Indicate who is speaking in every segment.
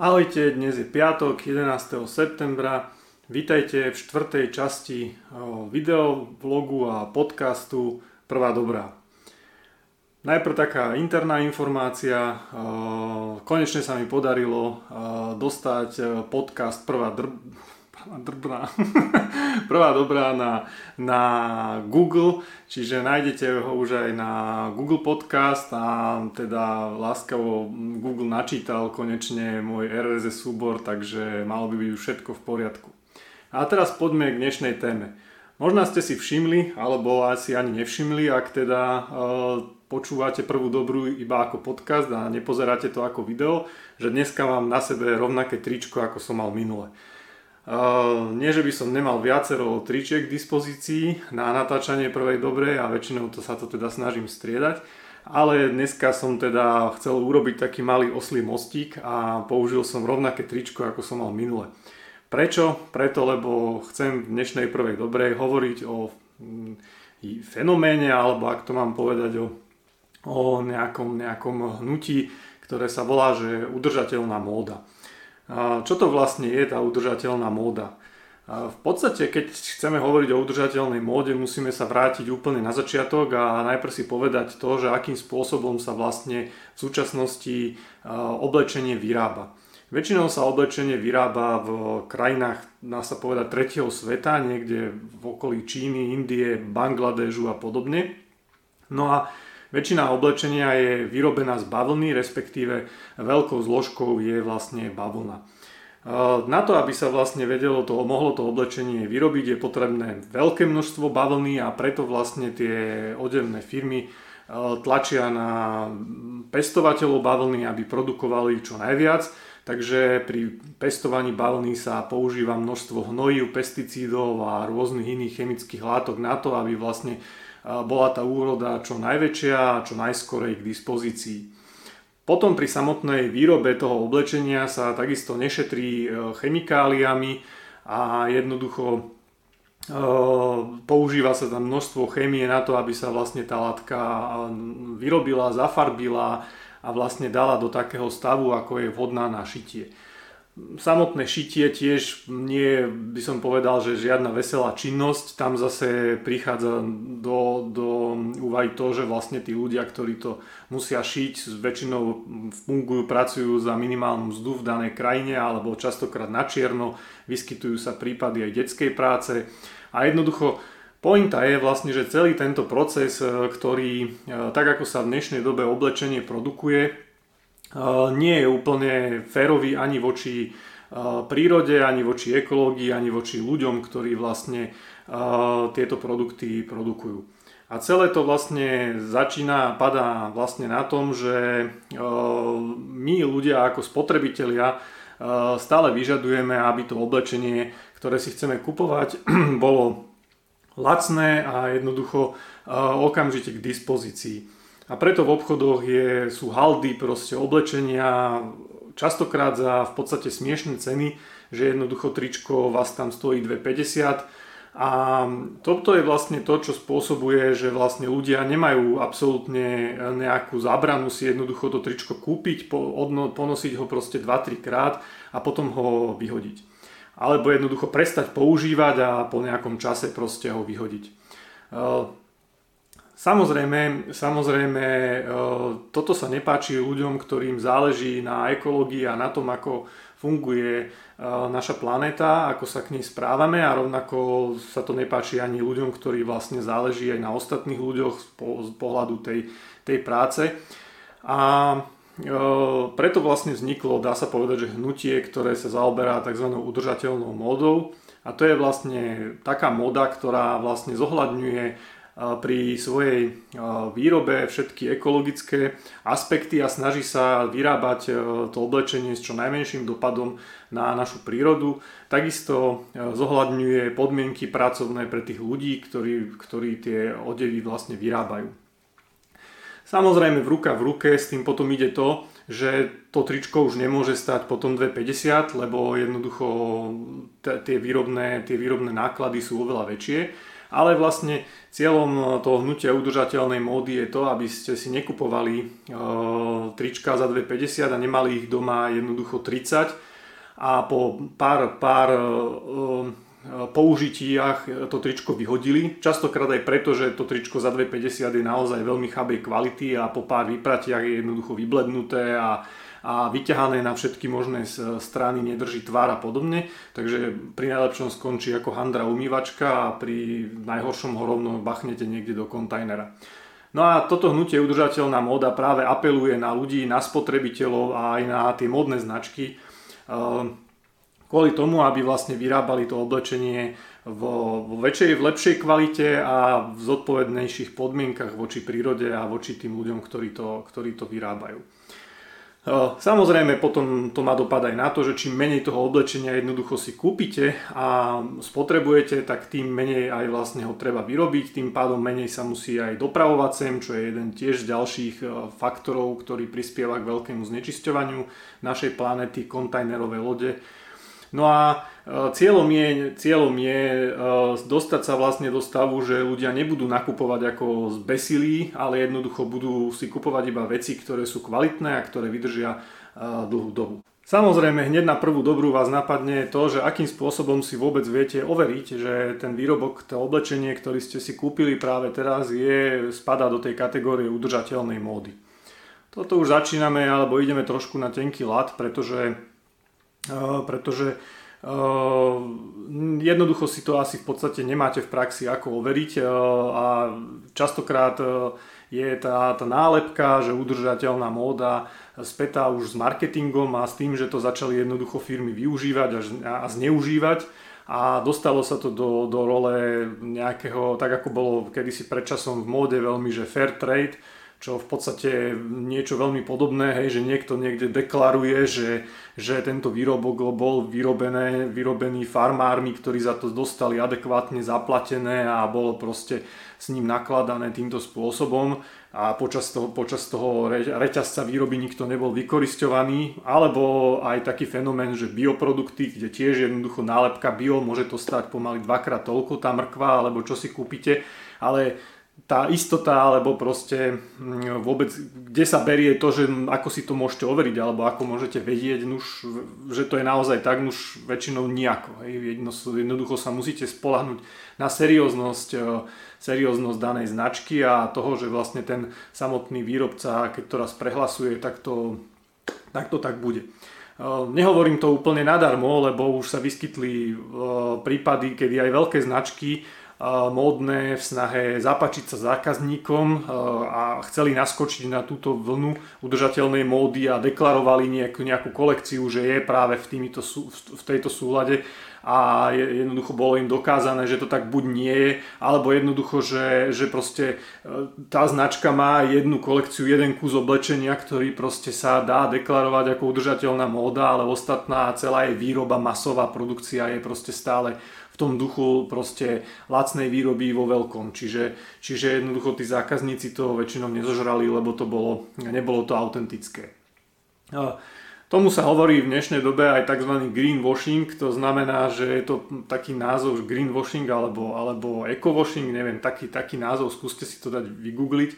Speaker 1: Ahojte, dnes je piatok 11. septembra. Vítajte v štvrtej časti videovlogu a podcastu Prvá dobrá. Najprv taká interná informácia. Konečne sa mi podarilo dostať podcast Prvá dr drbná, prvá dobrá na, na Google, čiže nájdete ho už aj na Google Podcast a teda láskavo Google načítal konečne môj RSS súbor, takže malo by byť všetko v poriadku. A teraz poďme k dnešnej téme. Možno ste si všimli, alebo asi ani nevšimli, ak teda e, počúvate prvú dobrú iba ako podcast a nepozeráte to ako video, že dneska mám na sebe rovnaké tričko, ako som mal minule. Uh, nie, že by som nemal viacero tričiek k dispozícii na natáčanie prvej dobrej a väčšinou to sa to teda snažím striedať, ale dneska som teda chcel urobiť taký malý oslý mostík a použil som rovnaké tričko, ako som mal minule. Prečo? Preto, lebo chcem v dnešnej prvej dobrej hovoriť o mm, fenoméne, alebo ak to mám povedať o, o nejakom, nejakom hnutí, ktoré sa volá, že udržateľná móda. Čo to vlastne je tá udržateľná móda? V podstate, keď chceme hovoriť o udržateľnej móde, musíme sa vrátiť úplne na začiatok a najprv si povedať to, že akým spôsobom sa vlastne v súčasnosti oblečenie vyrába. Väčšinou sa oblečenie vyrába v krajinách, dá sa povedať, tretieho sveta, niekde v okolí Číny, Indie, Bangladežu a podobne. No a Väčšina oblečenia je vyrobená z bavlny, respektíve veľkou zložkou je vlastne bavlna. Na to, aby sa vlastne vedelo to, mohlo to oblečenie vyrobiť, je potrebné veľké množstvo bavlny a preto vlastne tie odevné firmy tlačia na pestovateľov bavlny, aby produkovali čo najviac. Takže pri pestovaní bavlny sa používa množstvo hnojív, pesticídov a rôznych iných chemických látok na to, aby vlastne bola tá úroda čo najväčšia a čo najskorej k dispozícii. Potom pri samotnej výrobe toho oblečenia sa takisto nešetrí e, chemikáliami a jednoducho e, používa sa tam množstvo chémie na to, aby sa vlastne tá látka e, vyrobila, zafarbila a vlastne dala do takého stavu, ako je vhodná na šitie. Samotné šitie tiež nie, by som povedal, že žiadna veselá činnosť. Tam zase prichádza do, do úvahy to, že vlastne tí ľudia, ktorí to musia šiť, väčšinou fungujú, pracujú za minimálnu mzdu v danej krajine alebo častokrát na čierno. Vyskytujú sa prípady aj detskej práce. A jednoducho Pointa je vlastne, že celý tento proces, ktorý, tak ako sa v dnešnej dobe oblečenie produkuje, nie je úplne férový ani voči prírode, ani voči ekológii, ani voči ľuďom, ktorí vlastne tieto produkty produkujú. A celé to vlastne začína a padá vlastne na tom, že my ľudia ako spotrebitelia stále vyžadujeme, aby to oblečenie, ktoré si chceme kupovať, bolo lacné a jednoducho okamžite k dispozícii. A preto v obchodoch je, sú haldy, proste oblečenia, častokrát za v podstate smiešné ceny, že jednoducho tričko vás tam stojí 2,50 a toto je vlastne to, čo spôsobuje, že vlastne ľudia nemajú absolútne nejakú zábranu si jednoducho to tričko kúpiť, ponosiť ho proste 2-3 krát a potom ho vyhodiť. Alebo jednoducho prestať používať a po nejakom čase proste ho vyhodiť. Samozrejme, samozrejme, e, toto sa nepáči ľuďom, ktorým záleží na ekológii a na tom, ako funguje e, naša planéta, ako sa k nej správame a rovnako sa to nepáči ani ľuďom, ktorí vlastne záleží aj na ostatných ľuďoch z pohľadu tej, tej práce. A e, preto vlastne vzniklo, dá sa povedať, že hnutie, ktoré sa zaoberá tzv. udržateľnou módou. A to je vlastne taká moda, ktorá vlastne zohľadňuje pri svojej výrobe všetky ekologické aspekty a snaží sa vyrábať e, to oblečenie s čo najmenším dopadom na našu prírodu. Takisto e, zohľadňuje podmienky pracovné pre tých ľudí, ktorí, ktorí tie odevy vlastne vyrábajú. Samozrejme v ruka v ruke s tým potom ide to, že to tričko už nemôže stať potom 2,50, lebo jednoducho tie výrobné, tie výrobné náklady sú oveľa väčšie ale vlastne cieľom toho hnutia udržateľnej módy je to, aby ste si nekupovali e, trička za 2,50 a nemali ich doma jednoducho 30 a po pár, pár e, použitiach to tričko vyhodili. Častokrát aj preto, že to tričko za 2,50 je naozaj veľmi chabej kvality a po pár vypratiach je jednoducho vyblednuté a a vyťahané na všetky možné strany, nedrží tvár a podobne. Takže pri najlepšom skončí ako handra umývačka a pri najhoršom ho rovno bachnete niekde do kontajnera. No a toto hnutie udržateľná móda práve apeluje na ľudí, na spotrebiteľov a aj na tie módne značky ehm, kvôli tomu, aby vlastne vyrábali to oblečenie vo väčšej, v lepšej kvalite a v zodpovednejších podmienkach voči prírode a voči tým ľuďom, ktorí to, ktorí to vyrábajú. Samozrejme potom to má dopad aj na to, že čím menej toho oblečenia jednoducho si kúpite a spotrebujete, tak tým menej aj vlastne ho treba vyrobiť, tým pádom menej sa musí aj dopravovať sem, čo je jeden tiež z ďalších faktorov, ktorý prispieva k veľkému znečisťovaniu našej planety, kontajnerové lode No a e, cieľom je, cieľom je e, dostať sa vlastne do stavu, že ľudia nebudú nakupovať ako zbesilí, ale jednoducho budú si kupovať iba veci, ktoré sú kvalitné a ktoré vydržia e, dlhú dobu. Samozrejme, hneď na prvú dobrú vás napadne to, že akým spôsobom si vôbec viete overiť, že ten výrobok, to oblečenie, ktorý ste si kúpili práve teraz, je, spadá do tej kategórie udržateľnej módy. Toto už začíname, alebo ideme trošku na tenký lat, pretože pretože jednoducho si to asi v podstate nemáte v praxi ako overiť a častokrát je tá, tá nálepka, že udržateľná móda spätá už s marketingom a s tým, že to začali jednoducho firmy využívať a, zneužívať. A dostalo sa to do, do role nejakého, tak ako bolo kedysi predčasom v móde veľmi, že fair trade, čo v podstate niečo veľmi podobné, hej, že niekto niekde deklaruje, že, že tento výrobok bol vyrobené, vyrobený farmármi, ktorí za to dostali adekvátne zaplatené a bolo proste s ním nakladané týmto spôsobom. A počas toho, počas toho reťazca výroby nikto nebol vykoristovaný, alebo aj taký fenomén, že bioprodukty, kde tiež jednoducho nálepka bio, môže to stať pomaly dvakrát toľko tá mrkva, alebo čo si kúpite, ale tá istota, alebo proste mm, vôbec, kde sa berie to, že ako si to môžete overiť, alebo ako môžete vedieť, nuž, že to je naozaj tak, už väčšinou nejako. Hej. Jednoducho sa musíte spolahnuť na serióznosť, e, serióznosť danej značky a toho, že vlastne ten samotný výrobca, keď to raz prehlasuje, tak to tak, to tak bude. E, nehovorím to úplne nadarmo, lebo už sa vyskytli e, prípady, kedy aj veľké značky módne v snahe zapačiť sa zákazníkom a chceli naskočiť na túto vlnu udržateľnej módy a deklarovali nejakú, nejakú kolekciu, že je práve v, týmito, v tejto súlade. A jednoducho bolo im dokázané, že to tak buď nie je, alebo jednoducho, že, že proste e, tá značka má jednu kolekciu, jeden kus oblečenia, ktorý proste sa dá deklarovať ako udržateľná móda, ale ostatná celá jej výroba, masová produkcia je proste stále tom duchu proste lacnej výroby vo veľkom. Čiže, čiže jednoducho tí zákazníci to väčšinou nezožrali, lebo to bolo, nebolo to autentické. Tomu sa hovorí v dnešnej dobe aj tzv. greenwashing, to znamená, že je to taký názov greenwashing alebo, alebo ecowashing, neviem, taký, taký názov, skúste si to dať vygoogliť.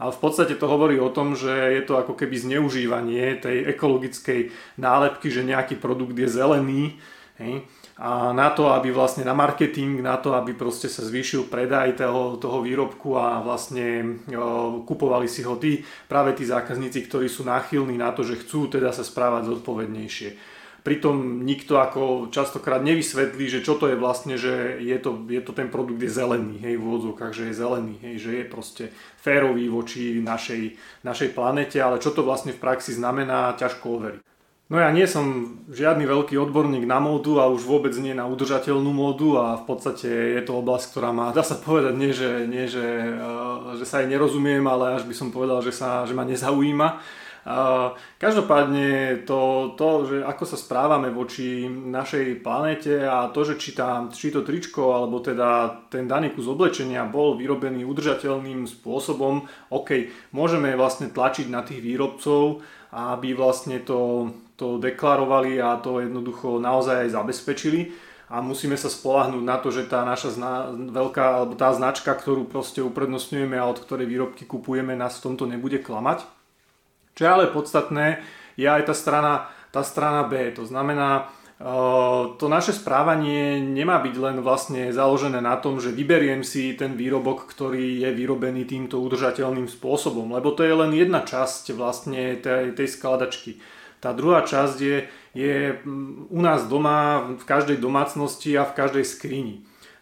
Speaker 1: Ale v podstate to hovorí o tom, že je to ako keby zneužívanie tej ekologickej nálepky, že nejaký produkt je zelený. Hej a na to, aby vlastne na marketing, na to, aby proste sa zvýšil predaj toho, toho výrobku a vlastne o, kupovali si ho tí, práve tí zákazníci, ktorí sú náchylní na to, že chcú teda sa správať zodpovednejšie. Pritom nikto ako častokrát nevysvetlí, že čo to je vlastne, že je to, je to ten produkt je zelený, hej, v úvodzovkách, že je zelený, hej, že je proste férový voči našej, našej planete, ale čo to vlastne v praxi znamená, ťažko overiť. No ja nie som žiadny veľký odborník na módu a už vôbec nie na udržateľnú módu a v podstate je to oblasť, ktorá má, dá sa povedať, nie že, nie, že, uh, že sa jej nerozumiem, ale až by som povedal, že, sa, že ma nezaujíma. Uh, každopádne to, to, že ako sa správame voči našej planete a to, že či, tá, či to tričko alebo teda ten daný kus oblečenia bol vyrobený udržateľným spôsobom, OK, môžeme vlastne tlačiť na tých výrobcov, aby vlastne to to deklarovali a to jednoducho naozaj aj zabezpečili. a musíme sa spolahnúť na to, že tá naša zna- veľká, alebo tá značka, ktorú proste uprednostňujeme a od ktorej výrobky kupujeme, nás v tomto nebude klamať. Čo je ale podstatné, je aj tá strana, tá strana B. To znamená, to naše správanie nemá byť len vlastne založené na tom, že vyberiem si ten výrobok, ktorý je vyrobený týmto udržateľným spôsobom, lebo to je len jedna časť vlastne tej, tej skladačky. Tá druhá časť je, je mm, u nás doma, v každej domácnosti a v každej skrini.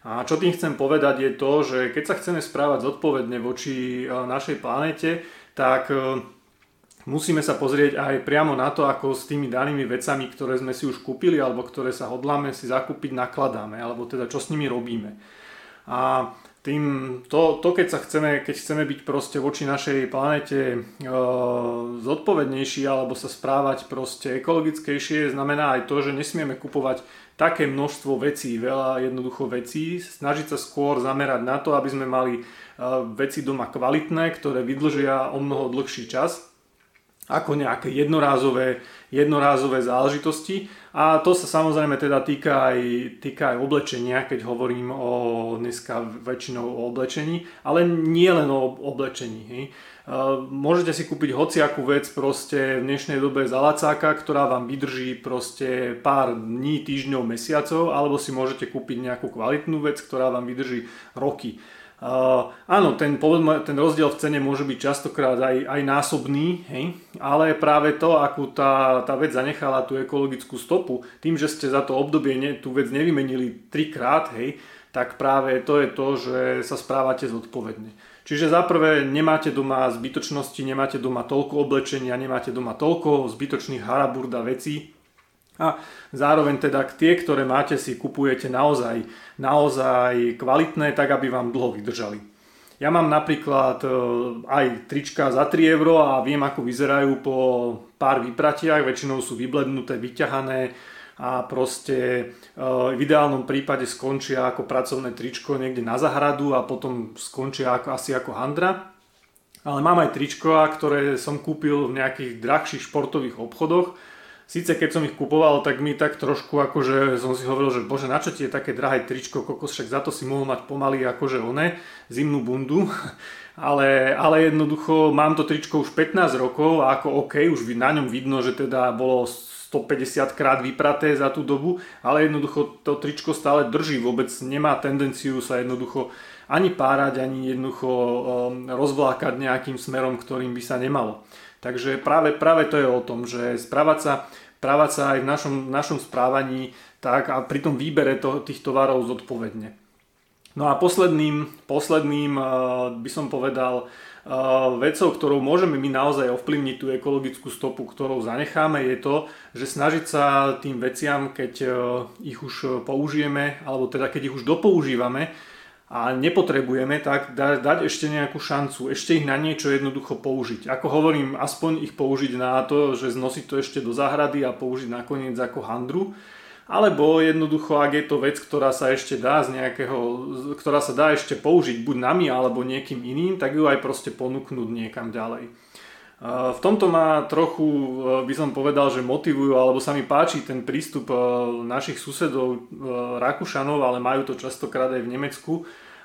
Speaker 1: A čo tým chcem povedať je to, že keď sa chceme správať zodpovedne voči e, našej planete, tak e, musíme sa pozrieť aj priamo na to, ako s tými danými vecami, ktoré sme si už kúpili alebo ktoré sa hodláme si zakúpiť, nakladáme, alebo teda čo s nimi robíme. A tým, to, to keď sa chceme, keď chceme byť proste voči našej planete e, zodpovednejší alebo sa správať proste ekologickejšie, znamená aj to, že nesmieme kupovať také množstvo vecí, veľa jednoducho vecí, snažiť sa skôr zamerať na to, aby sme mali e, veci doma kvalitné, ktoré vydlžia o mnoho dlhší čas ako nejaké jednorázové, jednorázové záležitosti. A to sa samozrejme teda týka aj, týka aj oblečenia, keď hovorím o dneska väčšinou o oblečení, ale nie len o oblečení. Hej. Môžete si kúpiť hociakú vec proste v dnešnej dobe za lacáka, ktorá vám vydrží proste pár dní, týždňov, mesiacov, alebo si môžete kúpiť nejakú kvalitnú vec, ktorá vám vydrží roky. Uh, áno, ten, ten rozdiel v cene môže byť častokrát aj, aj násobný, hej? ale práve to, akú tá, tá vec zanechala tú ekologickú stopu, tým, že ste za to obdobie ne, tú vec nevymenili trikrát, hej, tak práve to je to, že sa správate zodpovedne. Čiže za prvé nemáte doma zbytočnosti, nemáte doma toľko oblečenia, nemáte doma toľko zbytočných haraburda vecí, a zároveň teda tie, ktoré máte, si kupujete naozaj, naozaj kvalitné, tak aby vám dlho vydržali. Ja mám napríklad e, aj trička za 3 euro a viem ako vyzerajú po pár vypratiach, väčšinou sú vyblednuté, vyťahané a proste e, v ideálnom prípade skončia ako pracovné tričko niekde na zahradu a potom skončia ako, asi ako handra. Ale mám aj tričko, ktoré som kúpil v nejakých drahších športových obchodoch, Sice keď som ich kupoval, tak mi tak trošku akože som si hovoril, že bože, na ti je také drahé tričko, kokos, však za to si mohol mať pomaly akože one, zimnú bundu. Ale, ale jednoducho mám to tričko už 15 rokov a ako OK, už na ňom vidno, že teda bolo 150 krát vypraté za tú dobu, ale jednoducho to tričko stále drží, vôbec nemá tendenciu sa jednoducho ani párať, ani jednoducho um, rozvlákať nejakým smerom, ktorým by sa nemalo. Takže práve, práve to je o tom, že správať sa, správať sa aj v našom, našom správaní tak a pri tom výbere to, tých tovarov zodpovedne. No a posledným, posledným uh, by som povedal uh, vecou, ktorou môžeme my naozaj ovplyvniť tú ekologickú stopu, ktorou zanecháme, je to, že snažiť sa tým veciam, keď uh, ich už použijeme, alebo teda keď ich už dopoužívame, a nepotrebujeme, tak dať, dať ešte nejakú šancu, ešte ich na niečo jednoducho použiť. Ako hovorím, aspoň ich použiť na to, že znosiť to ešte do záhrady a použiť nakoniec ako handru, alebo jednoducho, ak je to vec, ktorá sa ešte dá z nejakého, ktorá sa dá ešte použiť buď nami alebo niekým iným, tak ju aj proste ponúknuť niekam ďalej. V tomto ma trochu, by som povedal, že motivujú, alebo sa mi páči ten prístup našich susedov Rakúšanov, ale majú to častokrát aj v Nemecku.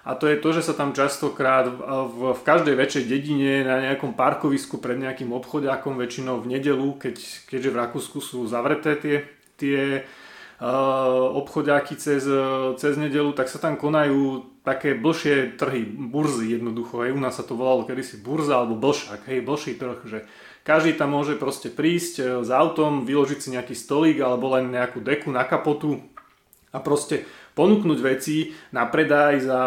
Speaker 1: A to je to, že sa tam častokrát v, v každej väčšej dedine na nejakom parkovisku pred nejakým obchodiakom, väčšinou v nedelu, keď, keďže v Rakúsku sú zavreté tie, tie obchodiaky cez, cez nedelu, tak sa tam konajú také blšie trhy, burzy jednoducho. Hej. U nás sa to volalo kedysi burza alebo blšak, hej, blší trh, že každý tam môže proste prísť e, s autom, vyložiť si nejaký stolík alebo len nejakú deku na kapotu a proste ponúknuť veci na predaj za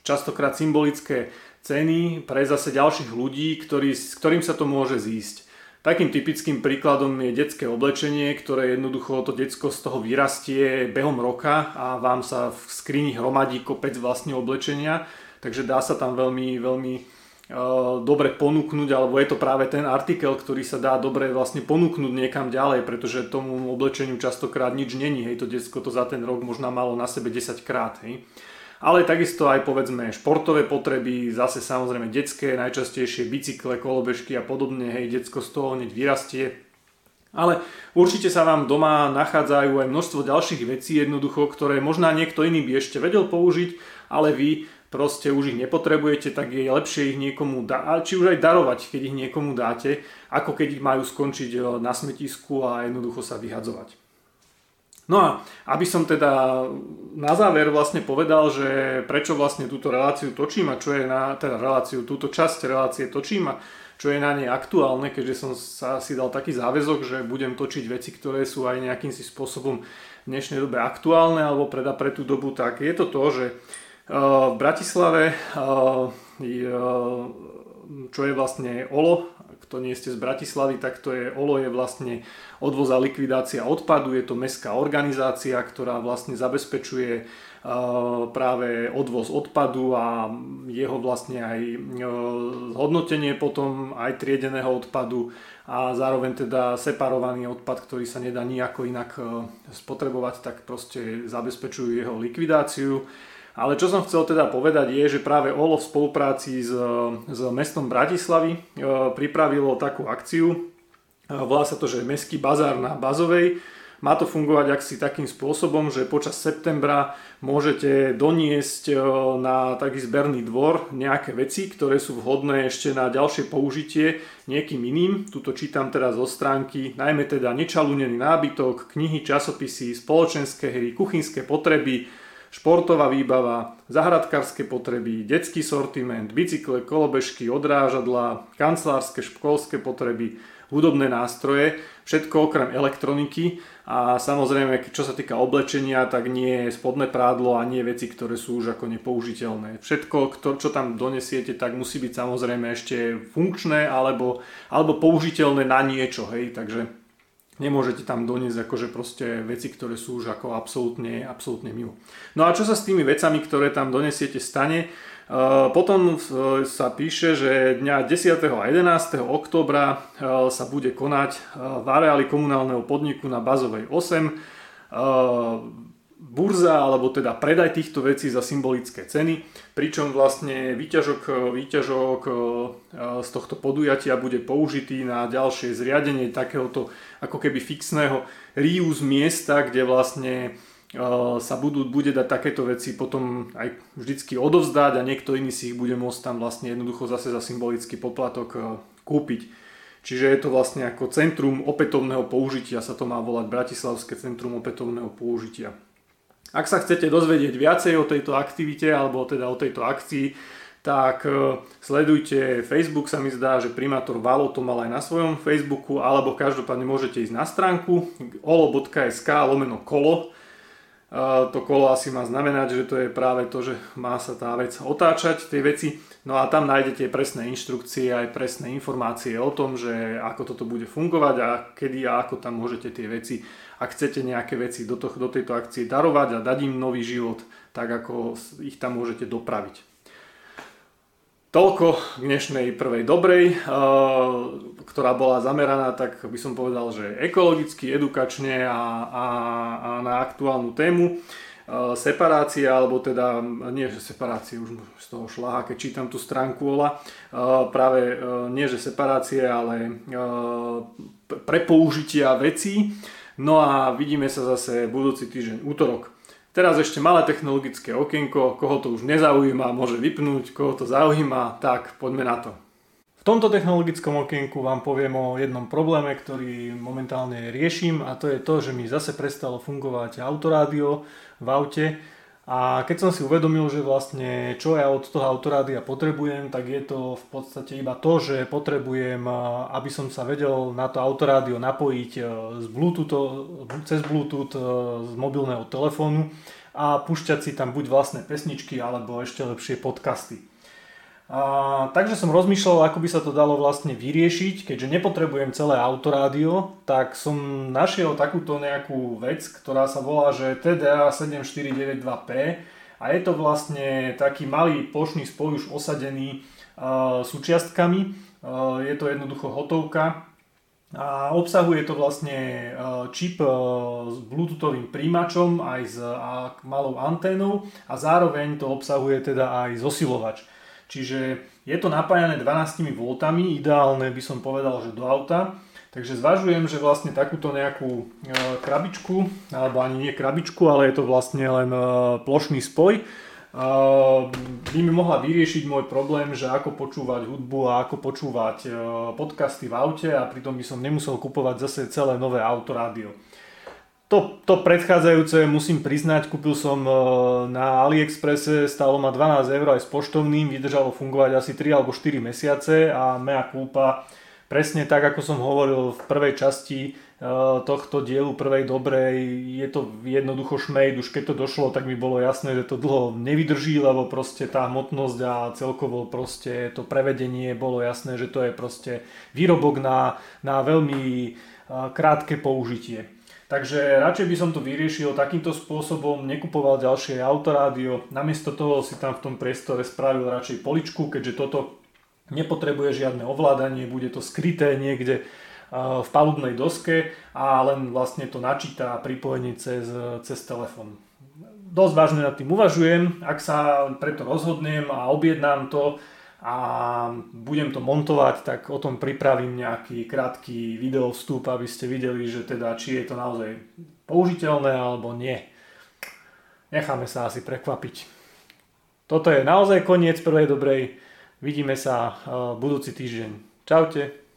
Speaker 1: častokrát symbolické ceny pre zase ďalších ľudí, ktorý, s ktorým sa to môže zísť. Takým typickým príkladom je detské oblečenie, ktoré jednoducho to detsko z toho vyrastie behom roka a vám sa v skrini hromadí kopec vlastne oblečenia, takže dá sa tam veľmi, veľmi uh, dobre ponúknuť, alebo je to práve ten artikel, ktorý sa dá dobre vlastne ponúknuť niekam ďalej, pretože tomu oblečeniu častokrát nič není, hej, to detsko to za ten rok možno malo na sebe 10 krát, hej ale takisto aj povedzme športové potreby, zase samozrejme detské, najčastejšie bicykle, kolobežky a podobne, hej, detsko z toho hneď vyrastie Ale určite sa vám doma nachádzajú aj množstvo ďalších vecí jednoducho, ktoré možná niekto iný by ešte vedel použiť, ale vy proste už ich nepotrebujete, tak je lepšie ich niekomu dať, či už aj darovať, keď ich niekomu dáte, ako keď ich majú skončiť eh, na smetisku a jednoducho sa vyhadzovať. No a aby som teda na záver vlastne povedal, že prečo vlastne túto reláciu točím a čo je na, teda reláciu, túto časť relácie točím a čo je na nej aktuálne, keďže som sa si dal taký záväzok, že budem točiť veci, ktoré sú aj nejakým si spôsobom v dnešnej dobe aktuálne alebo preda pre tú dobu, tak je to to, že v Bratislave, čo je vlastne OLO, kto nie ste z Bratislavy, tak to je OLO je vlastne odvoz a likvidácia odpadu, je to mestská organizácia, ktorá vlastne zabezpečuje práve odvoz odpadu a jeho vlastne aj zhodnotenie potom aj triedeného odpadu a zároveň teda separovaný odpad, ktorý sa nedá nejako inak spotrebovať, tak proste zabezpečujú jeho likvidáciu. Ale čo som chcel teda povedať je, že práve OLO v spolupráci s, s mestom Bratislavy e, pripravilo takú akciu. E, volá sa to, že Mestský bazár na Bazovej. Má to fungovať asi takým spôsobom, že počas septembra môžete doniesť e, na taký zberný dvor nejaké veci, ktoré sú vhodné ešte na ďalšie použitie niekým iným. Tuto čítam teraz zo stránky, najmä teda nečalúnený nábytok, knihy, časopisy, spoločenské hry, kuchynské potreby, športová výbava, zahradkárske potreby, detský sortiment, bicykle, kolobežky, odrážadla, kancelárske, školské potreby, hudobné nástroje, všetko okrem elektroniky a samozrejme, čo sa týka oblečenia, tak nie spodné prádlo a nie veci, ktoré sú už ako nepoužiteľné. Všetko, čo tam donesiete, tak musí byť samozrejme ešte funkčné alebo, alebo použiteľné na niečo, hej, takže Nemôžete tam doniesť akože proste veci, ktoré sú už ako absolútne, absolútne mimo. No a čo sa s tými vecami, ktoré tam donesiete stane? E, potom sa píše, že dňa 10. a 11. oktobra e, sa bude konať v areáli komunálneho podniku na Bazovej 8 burza alebo teda predaj týchto vecí za symbolické ceny, pričom vlastne výťažok, výťažok e, z tohto podujatia bude použitý na ďalšie zriadenie takéhoto ako keby fixného reuse miesta, kde vlastne e, sa budú, bude dať takéto veci potom aj vždycky odovzdať a niekto iný si ich bude môcť tam vlastne jednoducho zase za symbolický poplatok e, kúpiť. Čiže je to vlastne ako centrum opätovného použitia, sa to má volať Bratislavské centrum opätovného použitia. Ak sa chcete dozvedieť viacej o tejto aktivite alebo teda o tejto akcii, tak e, sledujte Facebook, sa mi zdá, že primátor Valo to mal aj na svojom Facebooku, alebo každopádne môžete ísť na stránku olo.sk lomeno kolo. To kolo asi má znamenať, že to je práve to, že má sa tá vec otáčať, tie veci. No a tam nájdete presné inštrukcie, aj presné informácie o tom, že ako toto bude fungovať a kedy a ako tam môžete tie veci ak chcete nejaké veci do, to, do tejto akcie darovať a dať im nový život, tak ako ich tam môžete dopraviť. Toľko k dnešnej prvej dobrej, ktorá bola zameraná, tak by som povedal, že ekologicky, edukačne a, a, a na aktuálnu tému. Separácia, alebo teda, nie že separácie, už z toho šláha, keď čítam tú stránku Ola, práve nie že separácie, ale prepoužitia vecí, No a vidíme sa zase budúci týždeň útorok. Teraz ešte malé technologické okienko, koho to už nezaujíma, môže vypnúť, koho to zaujíma, tak poďme na to. V tomto technologickom okienku vám poviem o jednom probléme, ktorý momentálne riešim a to je to, že mi zase prestalo fungovať autorádio v aute a keď som si uvedomil, že vlastne čo ja od toho autorádia potrebujem, tak je to v podstate iba to, že potrebujem, aby som sa vedel na to autorádio napojiť e, z Bluetooth, cez Bluetooth e, z mobilného telefónu a pušťať si tam buď vlastné pesničky alebo ešte lepšie podcasty. A, takže som rozmýšľal, ako by sa to dalo vlastne vyriešiť, keďže nepotrebujem celé autorádio, tak som našiel takúto nejakú vec, ktorá sa volá, že TDA 7492P a je to vlastne taký malý plošný spoj už osadený uh, súčiastkami. Uh, je to jednoducho hotovka a obsahuje to vlastne čip s bluetoothovým príjimačom aj s malou anténou a zároveň to obsahuje teda aj zosilovač. Čiže je to napájané 12 V, ideálne by som povedal, že do auta. Takže zvažujem, že vlastne takúto nejakú e, krabičku, alebo ani nie krabičku, ale je to vlastne len e, plošný spoj, e, by mi mohla vyriešiť môj problém, že ako počúvať hudbu a ako počúvať podcasty v aute a pritom by som nemusel kupovať zase celé nové autorádio. To, to predchádzajúce musím priznať, kúpil som na AliExpresse, stálo ma 12 eur aj s poštovným, vydržalo fungovať asi 3 alebo 4 mesiace a mea kúpa presne tak, ako som hovoril v prvej časti e, tohto dielu prvej dobrej, je to jednoducho šmejd, už keď to došlo, tak mi bolo jasné, že to dlho nevydrží, lebo proste tá hmotnosť a celkovo proste to prevedenie bolo jasné, že to je proste výrobok na, na veľmi e, krátke použitie. Takže radšej by som to vyriešil takýmto spôsobom, nekupoval ďalšie autorádio, namiesto toho si tam v tom priestore spravil radšej poličku, keďže toto nepotrebuje žiadne ovládanie, bude to skryté niekde v palubnej doske a len vlastne to načíta pripojenie cez, cez telefón. Dosť vážne nad tým uvažujem, ak sa preto rozhodnem a objednám to a budem to montovať, tak o tom pripravím nejaký krátky video vstup, aby ste videli, že teda či je to naozaj použiteľné alebo nie. Necháme sa asi prekvapiť. Toto je naozaj koniec prvej dobrej Vidíme sa eh, budúci týždeň. Čaute.